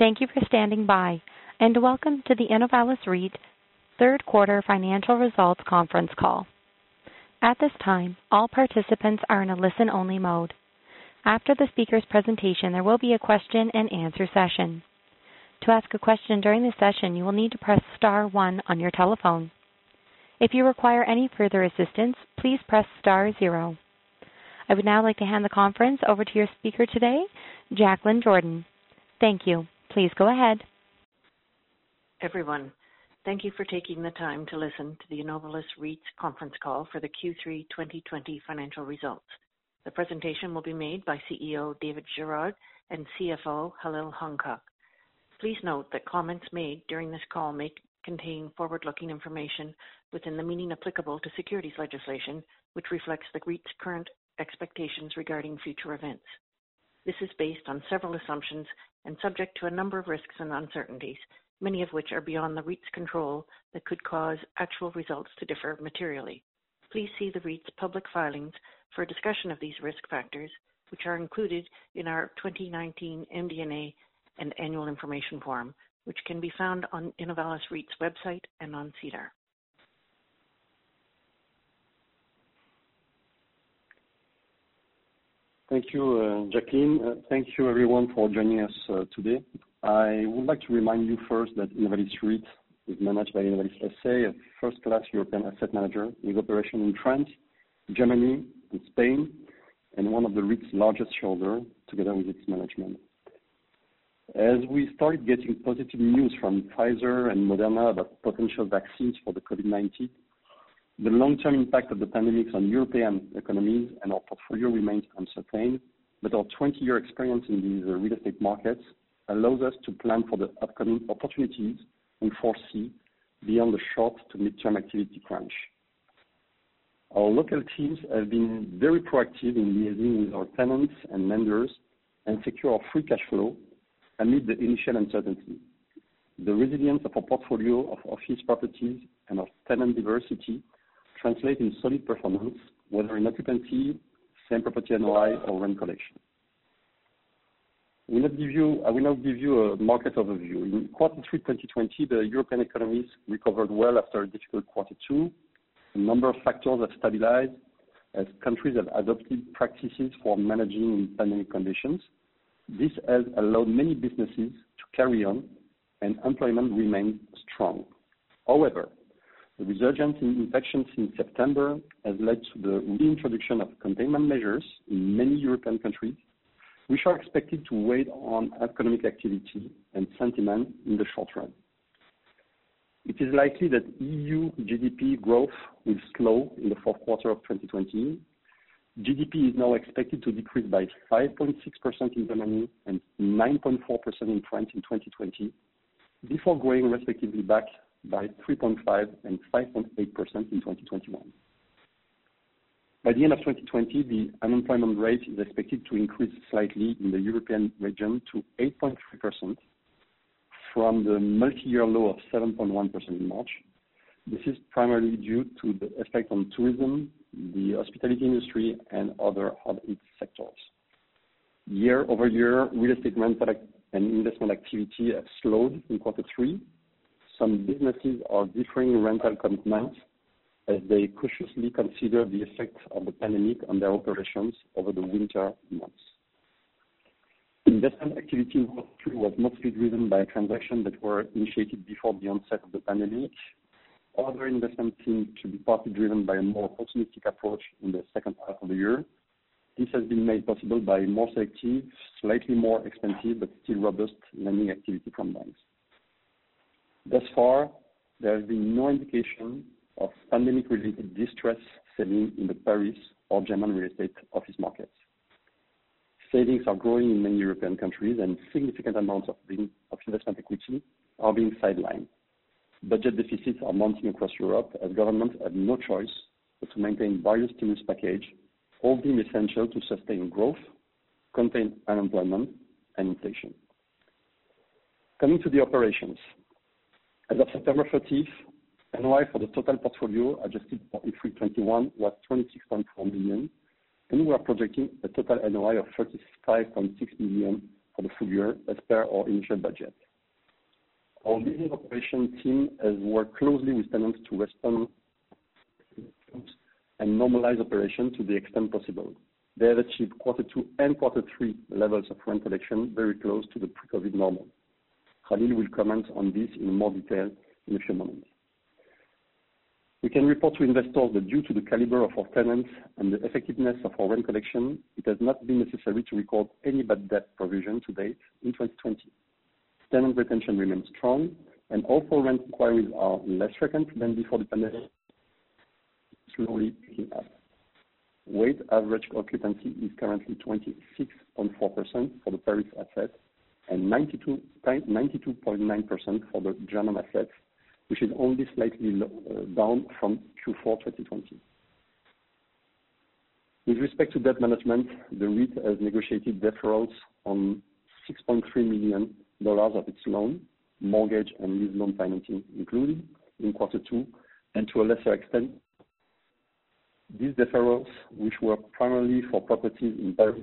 thank you for standing by, and welcome to the Inovalis REIT third quarter financial results conference call. At this time, all participants are in a listen-only mode. After the speaker's presentation, there will be a question-and-answer session. To ask a question during the session, you will need to press star one on your telephone. If you require any further assistance, please press star zero. I would now like to hand the conference over to your speaker today, Jaclyn Jordan. Thank you. Please go ahead. Everyone, thank you for taking the time to listen to the Inovalis REIT's conference call for the Q3 2020 financial results. The presentation will be made by CEO David Giraud and CFO Khalil Hankach. Please note that comments made during this call may contain forward-looking information within the meaning applicable to securities legislation, which reflects the REIT's current expectations regarding future events. This is based on several assumptions and subject to a number of risks and uncertainties, many of which are beyond the REIT's control that could cause actual results to differ materially. Please see the REIT's public filings for a discussion of these risk factors, which are included in our 2019 MD&A and annual information form, which can be found on Inovalis REIT's website and on SEDAR. Thank you, uh, Jaclyn. Uh, thank you, everyone, for joining us uh, today. I would like to remind you first that Inovalis REIT is managed by Inovalis SA, a first-class European asset manager with operations in France, Germany, and Spain, and one of the REIT's largest shareholders, together with its management. As we started getting positive news from Pfizer and Moderna about potential vaccines for the COVID-19, the long-term impact of the pandemic on European economies and our portfolio remains uncertain, but our 20-year experience in these uh, real estate markets allows us to plan for the upcoming opportunities we foresee beyond the short to mid-term activity crunch. Our local teams have been very proactive in liaising with our tenants and lenders and secure our free cash flow amid the initial uncertainty. The resilience of our portfolio of office properties and our tenant diversity translates in solid performance, whether in occupancy, same property NOI, or rent collection. I will now give you a market overview. In quarter three 2020, the European economies recovered well after a difficult quarter two. A number of factors have stabilized as countries have adopted practices for managing pandemic conditions. This has allowed many businesses to carry on, and employment remains strong. However, the resurgence in infections in September has led to the reintroduction of containment measures in many European countries, which are expected to weigh on economic activity and sentiment in the short run. It is likely that EU GDP growth will slow in the fourth quarter of 2020. GDP is now expected to decrease by 5.6% in Germany and 9.4% in France in 2020, before growing respectively back by 3.5 and 5.8% in 2021. By the end of 2020, the unemployment rate is expected to increase slightly in the European region to 8.3% from the multi-year low of 7.1% in March. This is primarily due to the effect on tourism, the hospitality industry, and other hard-hit sectors. Year-over-year, real estate rental and investment activity have slowed in quarter three. Some businesses are deferring rental commitments as they cautiously consider the effect of the pandemic on their operations over the winter months. Investment activity in quarter three was mostly driven by transactions that were initiated before the onset of the pandemic. Other investments seem to be partly driven by a more opportunistic approach in the second half of the year. This has been made possible by more selective, slightly more expensive, but still robust lending activity from banks. Thus far, there has been no indication of pandemic-related distress selling in the Paris or German real estate office markets. Savings are growing in many European countries, and significant amounts of investment equity are being sidelined. Budget deficits are mounting across Europe as governments have no choice but to maintain various stimulus package, all being essential to sustain growth, contain unemployment and inflation. Coming to the operations. As of September 30th, NOI for the total portfolio adjusted for IFRIC 21 was 26.4 million, and we are projecting a total NOI of 35.6 million for the full year as per our initial budget. Our leasing operation team has worked closely with tenants to respond and normalize operation to the extent possible. They have achieved quarter two and quarter three levels of rent collection very close to the pre-COVID normal. Khalil will comment on this in more detail in a few moments. We can report to investors that due to the caliber of our tenants and the effectiveness of our rent collection, it has not been necessary to record any bad debt provision to date in 2020. Tenant retention remains strong, and also rent inquiries are less frequent than before the pandemic, slowly picking up. Weighted average occupancy is currently 26.4% for the Paris asset and 92.9% for the German assets, which is only slightly uh, down from Q4 2020. With respect to debt management, the REIT has negotiated deferrals on $6.3 million of its loan, mortgage and lease loan financing included in quarter two, and to a lesser extent, these deferrals, which were primarily for properties in Paris,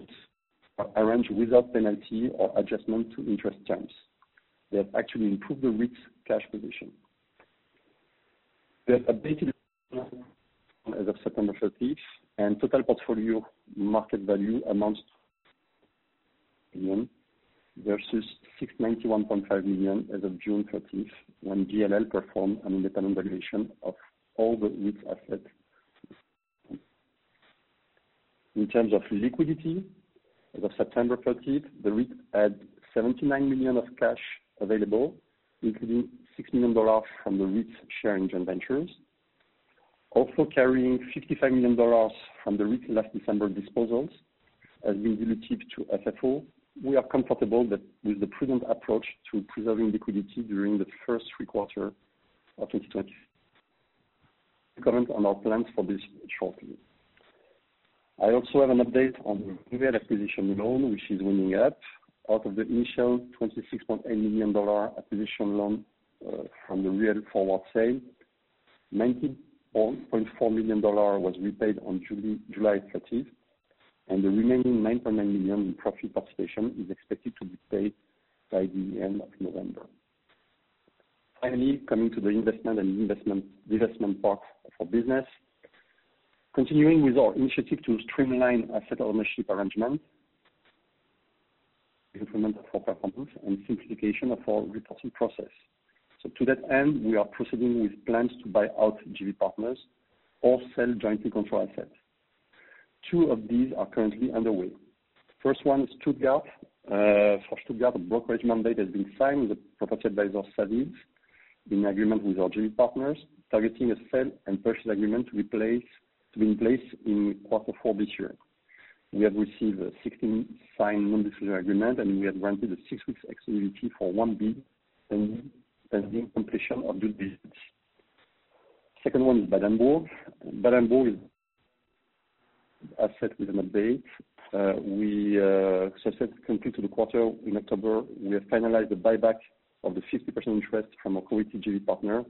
arranged without penalty or adjustment to interest terms. They have actually improved the REIT's cash position. We have updated as of September 30th, and total portfolio market value amounts million versus 691.5 million as of June 30th, when JLL performed an independent valuation of all the REIT's assets. In terms of liquidity, as of September 30th, the REIT had 79 million of cash available, including $6 million from the REIT's share in joint ventures. Also carrying $55 million from the REIT last December disposals has been dilutive to FFO. We are comfortable that with the prudent approach to preserving liquidity during the first three quarters of 2020. Comment on our plans for this shortly. I also have an update on the Rueil acquisition loan, which is winding up. Out of the initial $26.8 million acquisition loan uh, from the Rueil forward sale, $19.4 million was repaid on July 30th, and the remaining 9.9 million in profit participation is expected to be paid by the end of November. Finally, coming to the investment and divestment part of our business. Continuing with our initiative to streamline asset ownership arrangement, implement for performance and simplification of our reporting process. So to that end, we are proceeding with plans to buy out JV partners or sell jointly controlled assets. Two of these are currently underway. First one is Stuttgart. Uh, for Stuttgart, a brokerage mandate has been signed with the property advisor Savills in agreement with our JV partners, targeting a sale and purchase agreement to be in place in quarter four this year. We have received a 16 signed non-disclosure agreement, and we have granted a six weeks exclusivity for one bid pending completion of due diligence. Second one is Bad Homburg. Badenburg is asset with an update. Uh, we uh, subsequently to the quarter in October, we have finalized the buyback of the 50% interest from our committed JV partner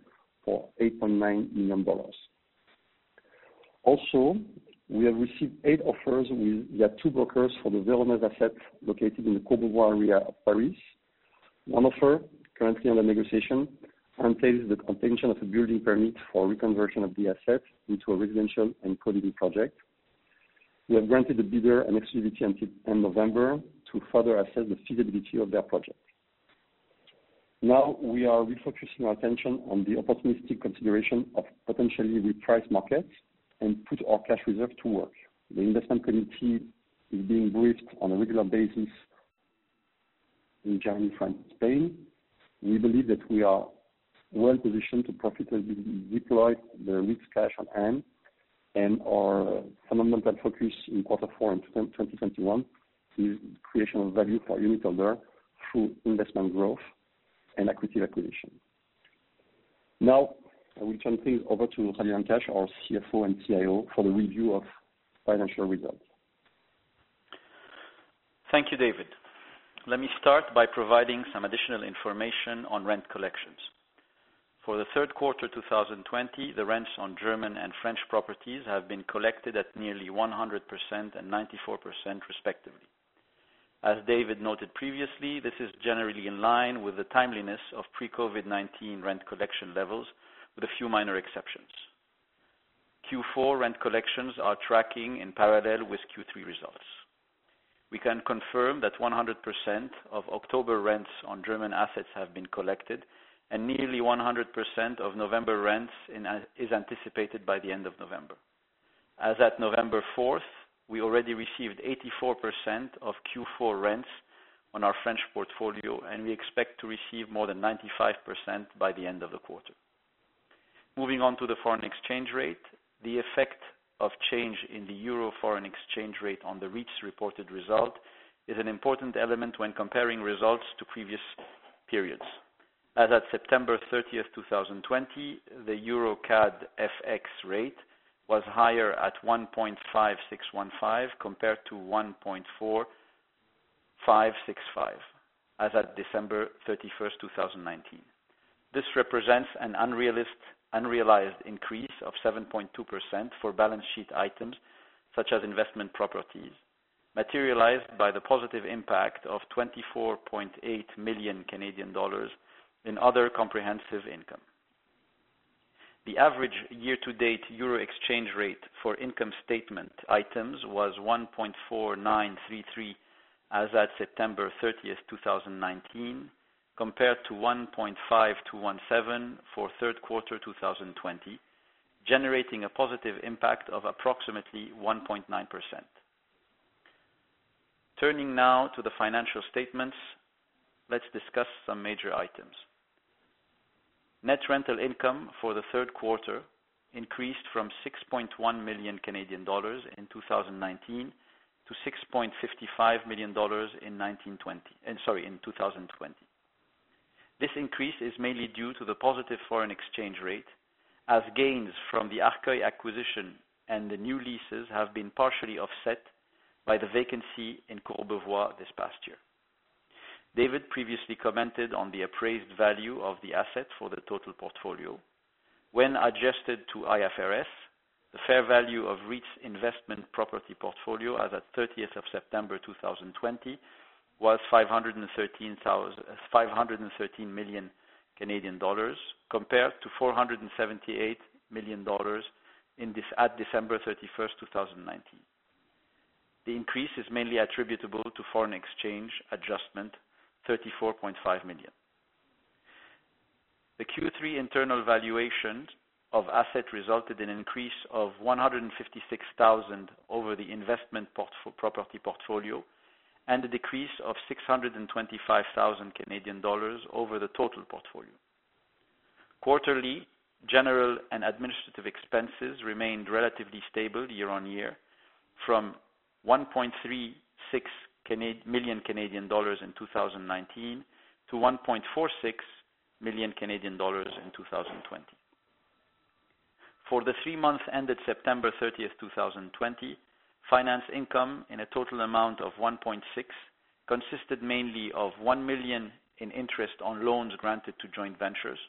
for $8.9 million. Also, we have received eight offers via two brokers for the Varones asset located in the Courbevoie area of Paris. One offer, currently under negotiation, entails the obtention of a building permit for reconversion of the asset into a residential and co-living project. We have granted the bidder an exclusivity until end November to further assess the feasibility of their project. Now we are refocusing our attention on the opportunistic consideration of potentially repriced markets and put our cash reserve to work. The investment committee is being briefed on a regular basis in Germany, France, Spain. We believe that we are well-positioned to profitably deploy the REIT's cash on hand, and our fundamental focus in quarter four in 2021 is creation of value for unitholder through investment growth and accretive acquisition. Now, I will turn things over to Khalil Hankach, our CFO and CIO, for the review of financial results. Thank you, David. Let me start by providing some additional information on rent collections. For the third quarter 2020, the rents on German and French properties have been collected at nearly 100% and 94% respectively. As David noted previously, this is generally in line with the timeliness of pre-COVID-19 rent collection levels, with a few minor exceptions. Q4 rent collections are tracking in parallel with Q3 results. We can confirm that 100% of October rents on German assets have been collected, and nearly 100% of November rents is anticipated by the end of November. As at November 4th, we already received 84% of Q4 rents on our French portfolio, and we expect to receive more than 95% by the end of the quarter. Moving on to the foreign exchange rate. The effect of change in the euro foreign exchange rate on the REIT's reported result is an important element when comparing results to previous periods. As at September 30th, 2020, the euro-CAD FX rate was higher at 1.5615 compared to 1.4565 as at December 31st, 2019. This represents an unrealized increase of 7.2% for balance sheet items such as investment properties, materialized by the positive impact of 24.8 million Canadian dollars in other comprehensive income. The average year-to-date euro exchange rate for income statement items was 1.4933 as at September 30th, 2019, compared to 1.5-1.7 for third quarter 2020, generating a positive impact of approximately 1.9%. Turning now to the financial statements, let's discuss some major items. Net rental income for the third quarter increased from 6.1 million Canadian dollars in 2019 to 6.55 million dollars in eh, 2020. This increase is mainly due to the positive foreign exchange rate, as gains from the Arcueil acquisition and the new leases have been partially offset by the vacancy in Courbevoie this past year. David previously commented on the appraised value of the asset for the total portfolio. When adjusted to IFRS, the fair value of REIT's investment property portfolio as at 30th of September 2020 was 513 million Canadian dollars, compared to 478 million dollars in this at December 31st, 2019. The increase is mainly attributable to foreign exchange adjustment, 34.5 million. The Q3 internal valuation of asset resulted in an increase of 156,000 over the investment property portfolio, and a decrease of 625,000 Canadian dollars over the total portfolio. Quarterly, general and administrative expenses remained relatively stable year-on-year from 1.36 million Canadian dollars in 2019 to 1.46 million Canadian dollars in 2020. For the three months ended September 30th, 2020, finance income in a total amount of 1.6 consisted mainly of 1 million in interest on loans granted to joint ventures,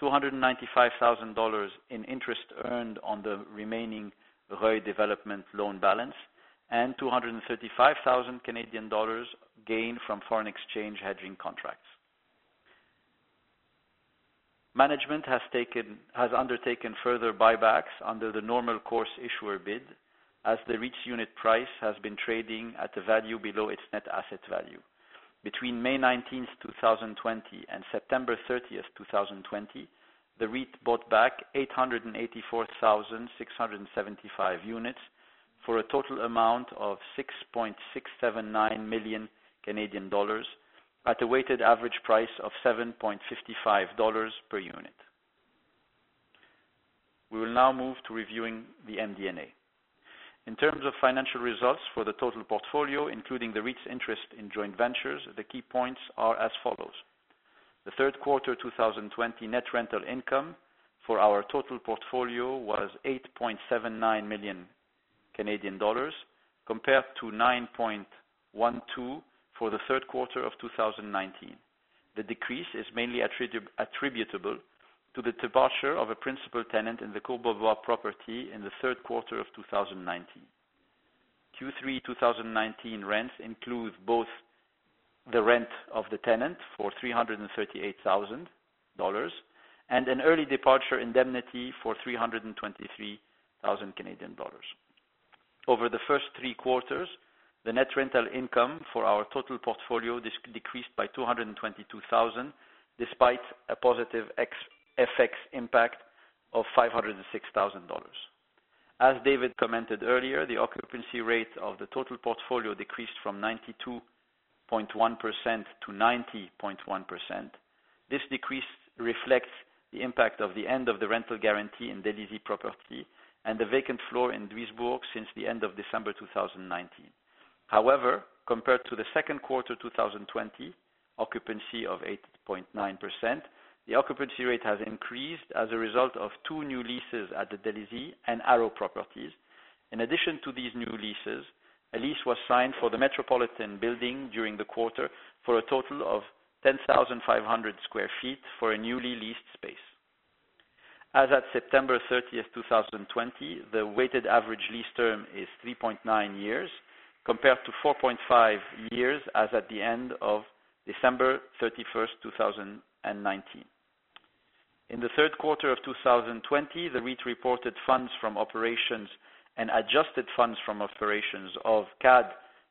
295,000 dollars in interest earned on the remaining ROI development loan balance, and 235,000 Canadian dollars gain from foreign exchange hedging contracts. Management has undertaken further buybacks under the normal course issuer bid, as the REIT's unit price has been trading at a value below its net asset value. Between May 19th, 2020 and September 30th, 2020, the REIT bought back 884,675 units for a total amount of 6.679 million Canadian dollars at a weighted average price of 7.55 dollars per unit. We will now move to reviewing the MD&A. In terms of financial results for the total portfolio, including the REIT's interest in joint ventures, the key points are as follows. The third quarter 2020 net rental income for our total portfolio was 8.79 million Canadian dollars, compared to 9.12 for the third quarter of 2019. The decrease is mainly attributable to the departure of a principal tenant in the Courbevoie property in the third quarter of 2019. Q3 2019 rents include both the rent of the tenant for 338,000 dollars and an early departure indemnity for 323,000 Canadian dollars. Over the first three quarters, the net rental income for our total portfolio decreased by 222,000, despite a positive FX impact of 506,000 dollars. As David commented earlier, the occupancy rate of the total portfolio decreased from 92.1% to 90.1%. This decrease reflects the impact of the end of the rental guarantee in Vélizy property and the vacant floor in Duisburg since the end of December 2019. However, compared to the second quarter 2020 occupancy of 8.9%, the occupancy rate has increased as a result of two new leases at the Vélizy and Arrow properties. In addition to these new leases, a lease was signed for the Metropolitan building during the quarter for a total of 10,500 sq ft for a newly leased space. As at September 30th, 2020, the weighted average lease term is 3.9 years, compared to 4.5 years as at the end of December 31st, 2019. In the third quarter of 2020, the REIT reported funds from operations and adjusted funds from operations of CAD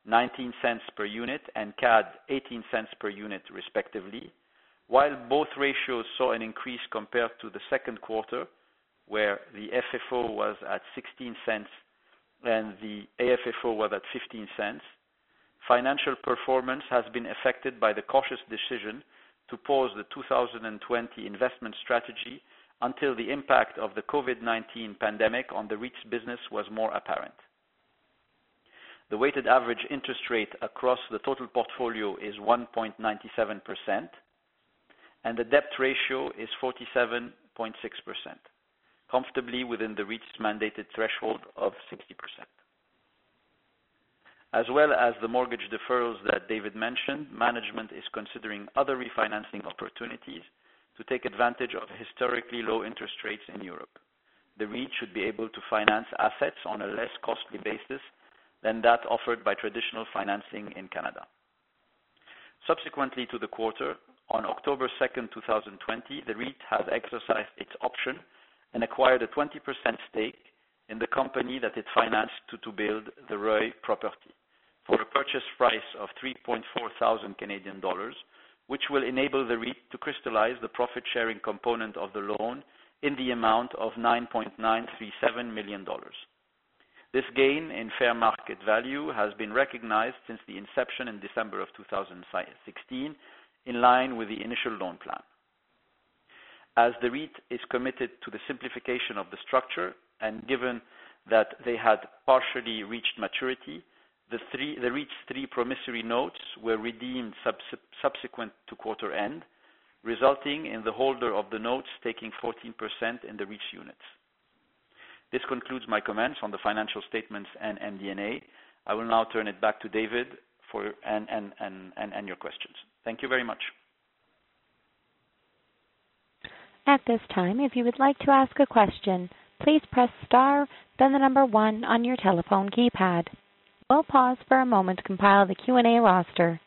0.19 per unit and CAD 0.18 per unit, respectively. While both ratios saw an increase compared to the second quarter, where the FFO was at 0.16 and the AFFO was at 0.15, financial performance has been affected by the cautious decision to pause the 2020 investment strategy until the impact of the COVID-19 pandemic on the REIT's business was more apparent. The weighted average interest rate across the total portfolio is 1.97%, and the debt ratio is 47.6%, comfortably within the REIT's mandated threshold of 60%. As well as the mortgage deferrals that David mentioned, management is considering other refinancing opportunities to take advantage of historically low interest rates in Europe. The REIT should be able to finance assets on a less costly basis than that offered by traditional financing in Canada. Subsequently to the quarter, on October 2nd, 2020, the REIT has exercised its option and acquired a 20% stake in the company that it financed to build the Rueil property for a purchase price of 3,400 Canadian dollars, which will enable the REIT to crystallize the profit-sharing component of the loan in the amount of 9.937 million dollars. This gain in fair market value has been recognized since the inception in December of 2016, in line with the initial loan plan. As the REIT is committed to the simplification of the structure, and given that they had partially reached maturity, the three REIT's three promissory notes were redeemed subsequent to quarter end, resulting in the holder of the notes taking 14% in the REIT's units. This concludes my comments on the financial statements and MD&A. I will now turn it back to David for and and your questions. Thank you very much. At this time, if you would like to ask a question, please press star, then the number one on your telephone keypad. We'll pause for a moment to compile the Q&A roster.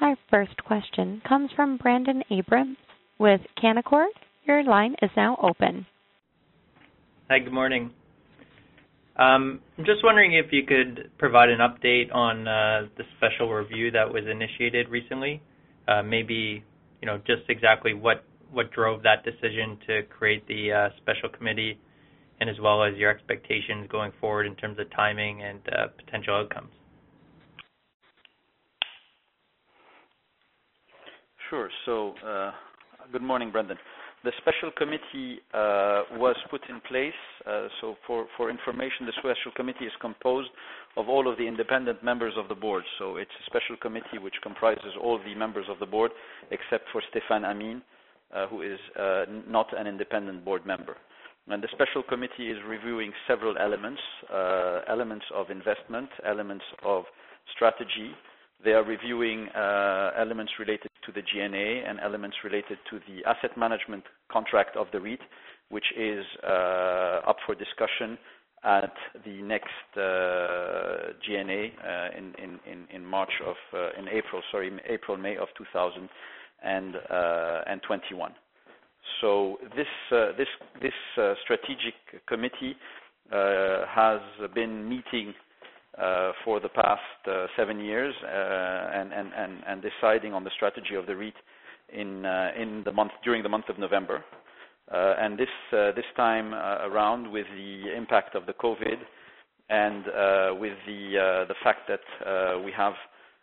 Our first question comes from Brendan Abrams with Canaccord. Your line is now open. Hi, good morning. Um, I'm just wondering if you could provide an update on uh, the special review that was initiated recently. Uh, maybe you know, just exactly what drove that decision to create the uh, special committee, and as well as your expectations going forward in terms of timing and potential outcomes. Sure. So uh good morning, Brendan. The special committee was put in place. Uh so for for information, the special committee is composed of all of the independent members of the board. So it's a special committee which comprises all the members of the board, except for Stéphane Amine, who is not an independent board member. The special committee is reviewing several elements uh elements of investment, elements of strategy. They are reviewing uh, elements related to the G&A and elements related to the asset management contract of the REIT, which is uh, up for discussion at the next uh, G&A in April, sorry, m April, May of 2021. So this uh, uh, strategic committee uh, has been meeting for the past seven years and deciding on the strategy of the REIT during the month of November. Uh and this time around, with the impact of the COVID and with the fact that we have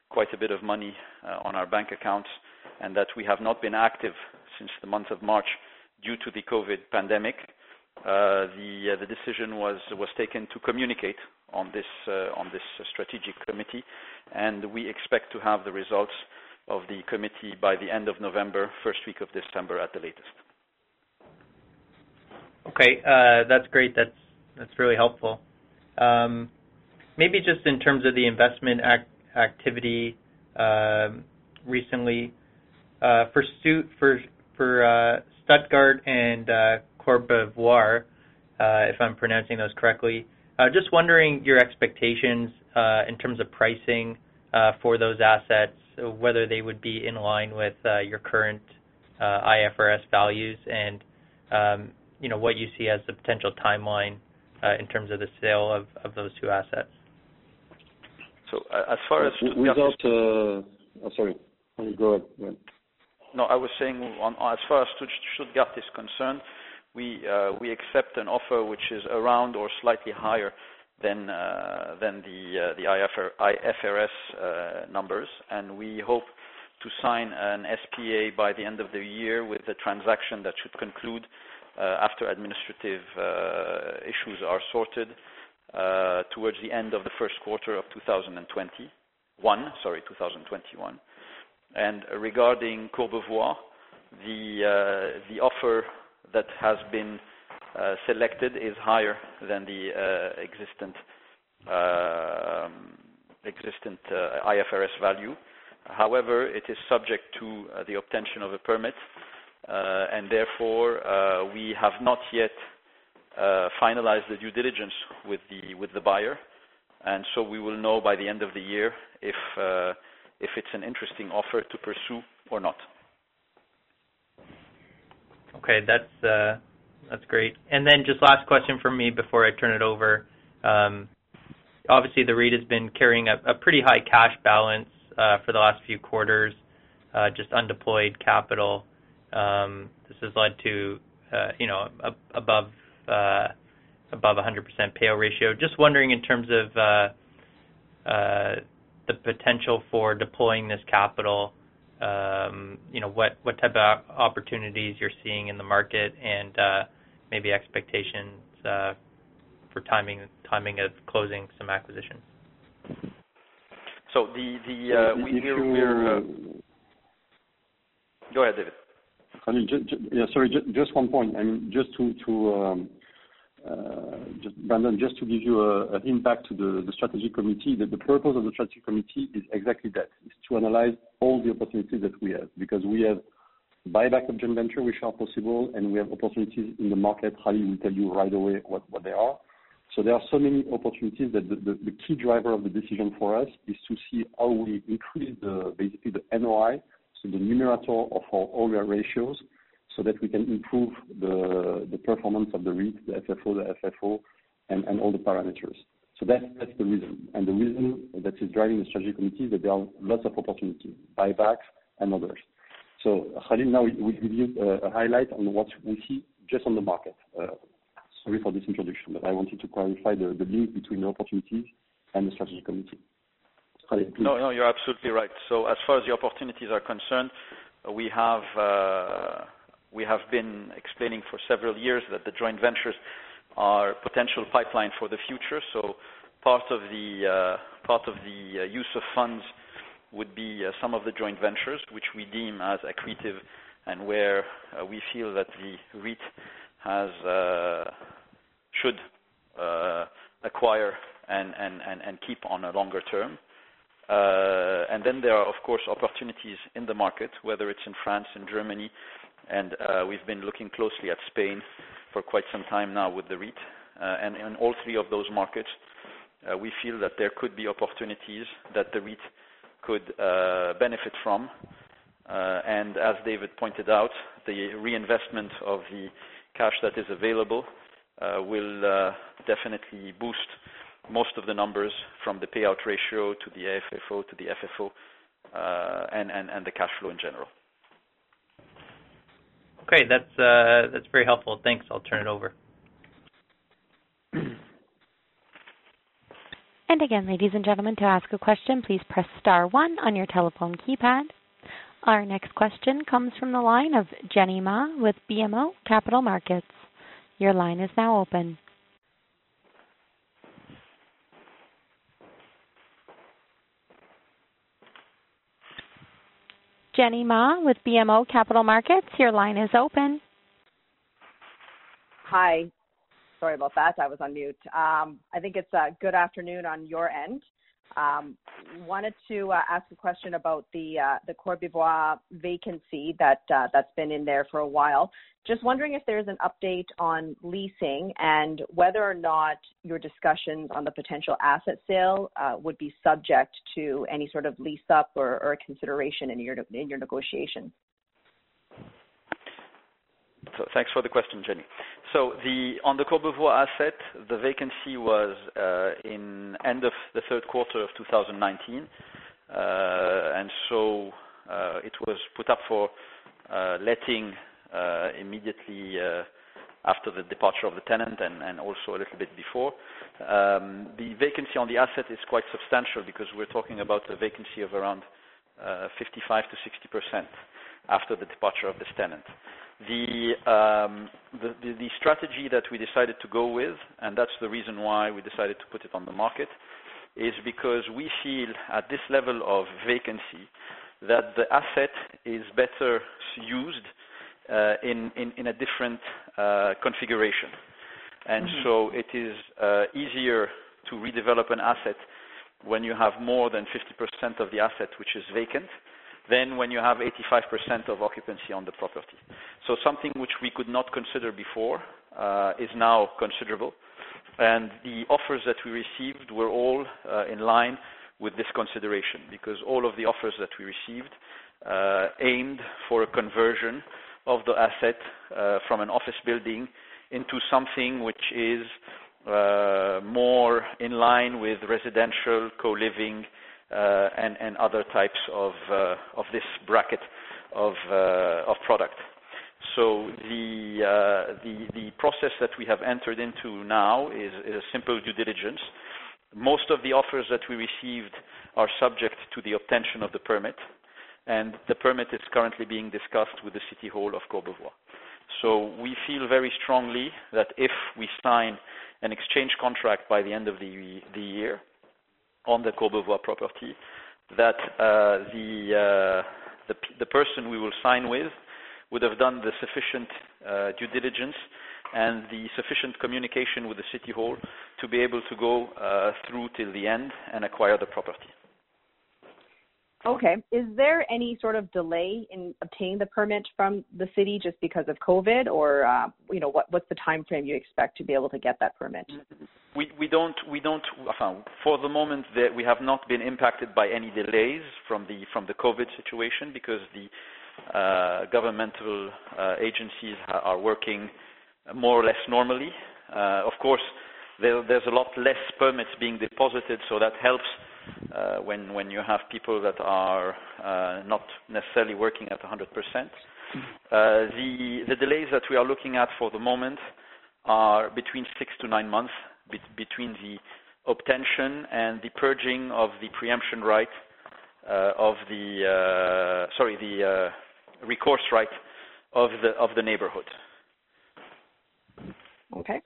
quite a bit of money on our bank accounts and that we have not been active since the month of March due to the COVID pandemic, uh, uh, the decision was taken to communicate uh, on this strategic committee, and we expect to have the results of the committee by the end of November, first week of December at the latest. Okay. That's great. That's really helpful. Um, maybe just in terms of the investment activity um, recently, Uh, for uh, Stuttgart and uh, Courbevoie, if I'm pronouncing those correctly, just wondering your expectations in terms of pricing for those assets, whether they would be in line with your current IFRS values and um, you know what you see as the potential timeline in terms of the sale of those two assets. So As far as without, oh, Sorry. Go ahead. No, I was saying, as far as Stuttgart is concerned, uh, we accept an offer which is around or slightly higher than uh, the uh, IFRS numbers. And we hope to sign an SPA by the end of the year with the transaction that should conclude after administrative issues are sorted towards the end of the first quarter of 2021. Sorry, 2021. And regarding Courbevoie, uh, the offer that has been uh, selected is higher than the uh, existing um, IFRS value. However, it is subject to the obtention of a permit, and therefore, we have not yet finalized the due diligence with the buyer. And so we will know by the end of the year if it's an interesting offer to pursue or not. Okay. Uh, that's great. And then just last question from me before I turn it over. Um, obviously, the REIT has been carrying a pretty high cash balance uh, for the last few quarters, uh, just undeployed capital. Um, this has led to uh you know above 100% payout ratio. Just wondering in terms of the potential for deploying this capital, um, you know, what what type of opportunities you're seeing in the market and uh, maybe expectations uh, for timing timing of closing some acquisitions. So the- the uh, If you- Go ahead, David. yeah, Sorry, just one point. Um, Uh, Brandon, just to give you an impact to the strategy committee, the purpose of the strategy committee is exactly that, is to analyze all the opportunities that we have. Because we have buyback of joint venture which are possible, and we have opportunities in the market. Khalil will tell you right away what they are. So there are so many opportunities that the key driver of the decision for us is to see how we increase basically the NOI, so the numerator of all our ratios, so that we can improve the performance of the REIT, the FFO, the FFO, and all the parameters. So that's the reason. And the reason that is driving the strategic committee is that there are lots of opportunities, buybacks and others. So, Khalil now will give you a highlight on what we see just on the market. Uh, sorry for this introduction, but I wanted to clarify the link between the opportunities and the strategic committee. Khalil, please. No, no, you're absolutely right. So as far as the opportunities are concerned, we have uh, we have been explaining for several years that the joint ventures are potential pipeline for the future. So part of the uh, uh, use of funds would be uh, some of the joint ventures, which we deem as accretive and where we feel that the REIT should acquire and keep on a longer term. Uh and then there are, of course, opportunities in the market, whether it's in France and Germany, and uh, we've been looking closely at Spain for quite some time now with the REIT. Uh and in all three of those markets, uh, we feel that there could be opportunities that the REIT could uh, benefit from. Uh and as David pointed out, the reinvestment of the cash that is available will definitely boost most of the numbers from the payout ratio to the AFFO to the FFO, and the cash flow in general. Okay. That's uh, that's very helpful. Thanks. I'll turn it over. And again, ladies and gentlemen, to ask a question, please press star one on your telephone keypad. Our next question comes from the line of Jenny Ma with BMO Capital Markets. Your line is now open. Jenny Ma with BMO Capital Markets, your line is open. Hi. Sorry about that. I was on mute. Um, I think it's a good afternoon on your end. Wanted to uh, ask a question about the uh, the Courbevoie vacancy that uh, that's been in there for a while. Just wondering if there's an update on leasing and whether or not your discussions on the potential asset sale would be subject to any sort of lease-up or or consideration in your negotiation. Thanks for the question, Jenny. So the on the Courbevoie asset, the vacancy was uh, in end of the third quarter of 2019. Uh, and so uh, It was put up for letting immediately after the departure of the tenant and also a little bit before. Um, the vacancy on the asset is quite substantial because we're talking about a vacancy of around 55%-60% after the departure of this tenant. Um, the strategy that we decided to go with, and that's the reason why we decided to put it on the market, is because we feel at this level of vacancy that the asset is better used uh, in a different uh, configuration. And mm-hmm. so it is uh, easier to redevelop an asset when you have more than 50% of the asset which is vacant than when you have 85% of occupancy on the property. So something which we could not consider before uh, is now considerable. And the offers that we received were all uh, in line with this consideration because all of the offers that we received uh, aimed for a conversion of the asset from an office building into something which is more in line with residential co-living, Uh, and other types of uh, this bracket of uh, product. So the process that we have entered into now is a simple due diligence. Most of the offers that we received are subject to the obtention of the permit, and the permit is currently being discussed with the City Hall of Courbevoie. So we feel very strongly that if we sign an exchange contract by the end of the year on the Courbevoie property, that uh, uh, the person we will sign with would have done the sufficient uh, due diligence and the sufficient communication with the City Hall to be able to go through till the end and acquire the property. Okay. Is there any sort of delay in obtaining the permit from the city just because of COVID? Or uh, you know, what, what's the timeframe you expect to be able to get that permit? We, we don't we don't for the moment, that we have not been impacted by any delays from the from the COVID situation because the uh, governmental uh, agencies are working more or less normally. Of course, there's a lot less permits being deposited, so that helps Uh, when you have people that are uh, not necessarily working at 100%. Uh, the delays that we are looking at for the moment are between six to nine months between the obtention and the purging of the preemption right of the Sorry, the recourse right of the of the neighborhood. Okay.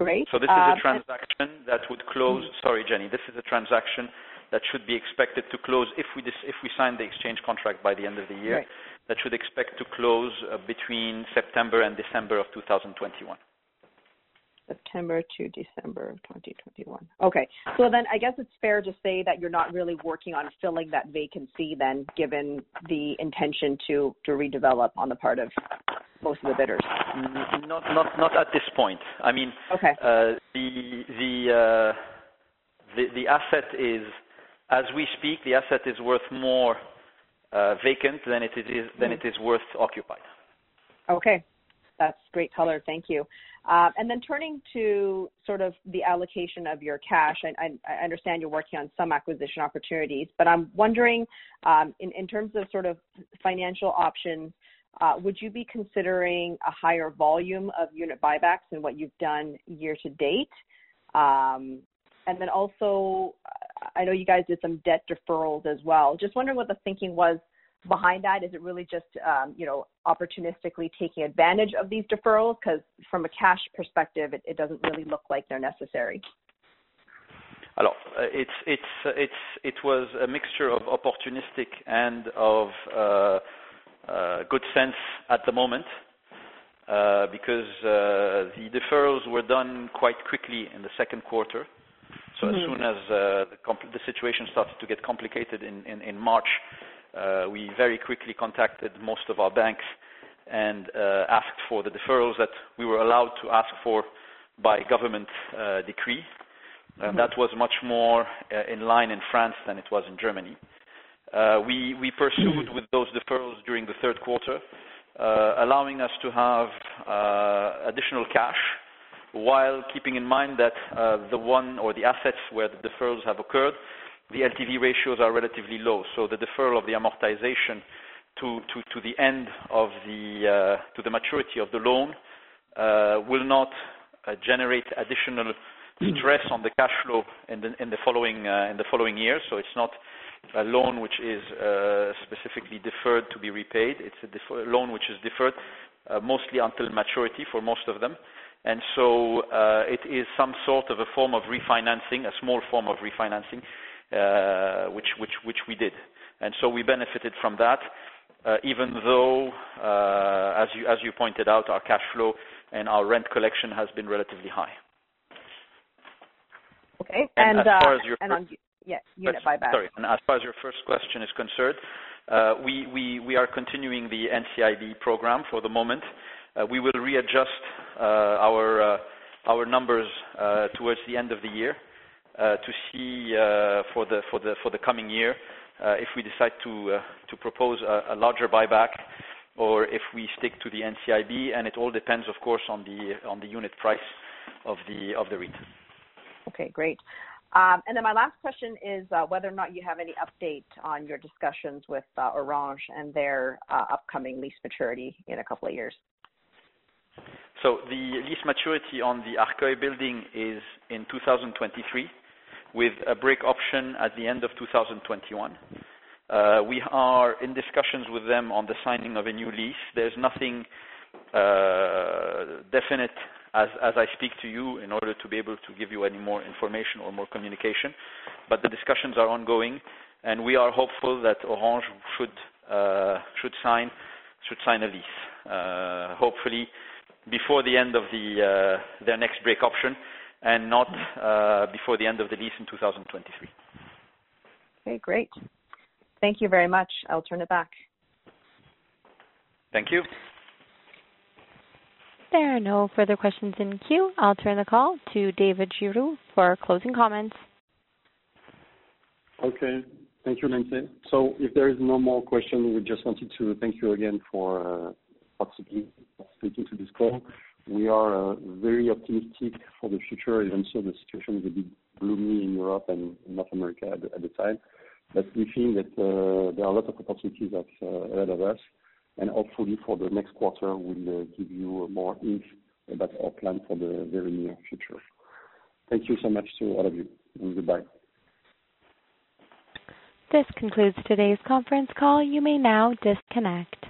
Great. So this is a transaction that would close. Sorry, Jenny. This is a transaction that should be expected to close if we if we sign the exchange contract by the end of the year. Right. That should expect to close uh, between September and December of 2021. September to December of 2021. Okay. So then I guess it's fair to say that you're not really working on filling that vacancy then, given the intention to to redevelop on the part of most of the bidders. Not not not at this point. I mean, Okay. uh, the the uh, the the asset is, as we speak, the asset is worth more uh, vacant than it is than it is worth occupied. Okay. That's great color. Thank you. Uh, And then turning to sort of the allocation of your cash, I I I understand you're working on some acquisition opportunities, but I'm wondering, um, in in terms of sort of financial options, uh, would you be considering a higher volume of unit buybacks than what you've done year to date? Um, And then also, I know you guys did some debt deferrals as well. Just wondering what the thinking was behind that? Is it really just, um, you know, opportunistically taking advantage of these deferrals? Because from a cash perspective, it, it doesn't really look like they're necessary. Alors, uh, it's it's uh, it's it was a mixture of opportunistic and of uh, uh, good sense at the moment, uh, because uh, the deferrals were done quite quickly in the second quarter. So as Mhm. soon as uh, the, compl- the situation started to get complicated in in, in March, we very quickly contacted most of our banks and uh, asked for the deferrals that we were allowed to ask for by government uh, decree. And that was much more uh, in line in France than it was in Germany. Uh, we, we pursued with those deferrals during the third quarter, uh, allowing us to have uh, additional cash while keeping in mind that uh, the one or the assets where the deferrals have occurred, the LTV ratios are relatively low. So the deferral of the amortization to, the end of the, uh, to the maturity of the loan uh, will not uh, generate additional stress on the cash flow in the, following, in the following years. So it's not a loan which is specifically deferred to be repaid. It's a loan which is deferred mostly until maturity for most of them. And so it is some sort of a form of refinancing, a small form of refinancing, which, which, which we did. And so we benefited from that, uh, even though, uh, as, you, as you pointed out, our cash flow and our rent collection has been relatively high. Okay. And And, as far uh, as your and on yeah, unit buyback. Sorry. and As far as your first question is concerned, uh, we we we are continuing the NCIB program for the moment. Uh, We will readjust uh, our uh, our numbers uh, towards the end of the year uh, to see uh, for the for the for the coming year uh, if we decide to uh, to propose a a larger buyback or if we stick to the NCIB, and it all depends, of course, on the on the unit price of the of the REIT. Okay, great. Um, and then my last question is uh, whether or not you have any update on your discussions with uh, Orange and their uh, upcoming lease maturity in a couple of years. So the lease maturity on the Arcueil building is in 2023, with a break option at the end of 2021. Uh, we are in discussions with them on the signing of a new lease. There's nothing uh, definite as, as I speak to you in order to be able to give you any more information or more communication, but the discussions are ongoing, and we are hopeful that Orange should uh, should sign should sign a lease. Uh, hopefully before the end of the uh, their next break option, and not uh, before the end of the lease in 2023. Okay, great. Thank you very much. I'll turn it back. Thank you. There are no further questions in queue. I'll turn the call to David Giraud for closing comments. Okay. Thank you, Lindsay. So if there is no more question, we just wanted to thank you again for uh, participating participating to this call. We are uh, very optimistic for the future, even so the situation is a bit gloomy in Europe and North America at the, time. But we think that uh, there are a lot of opportunities uh, ahead of us, and hopefully for the next quarter, we'll give you more hints about our plan for the very near future. Thank you so much to all of you, and goodbye. This concludes today's conference call. You may now disconnect.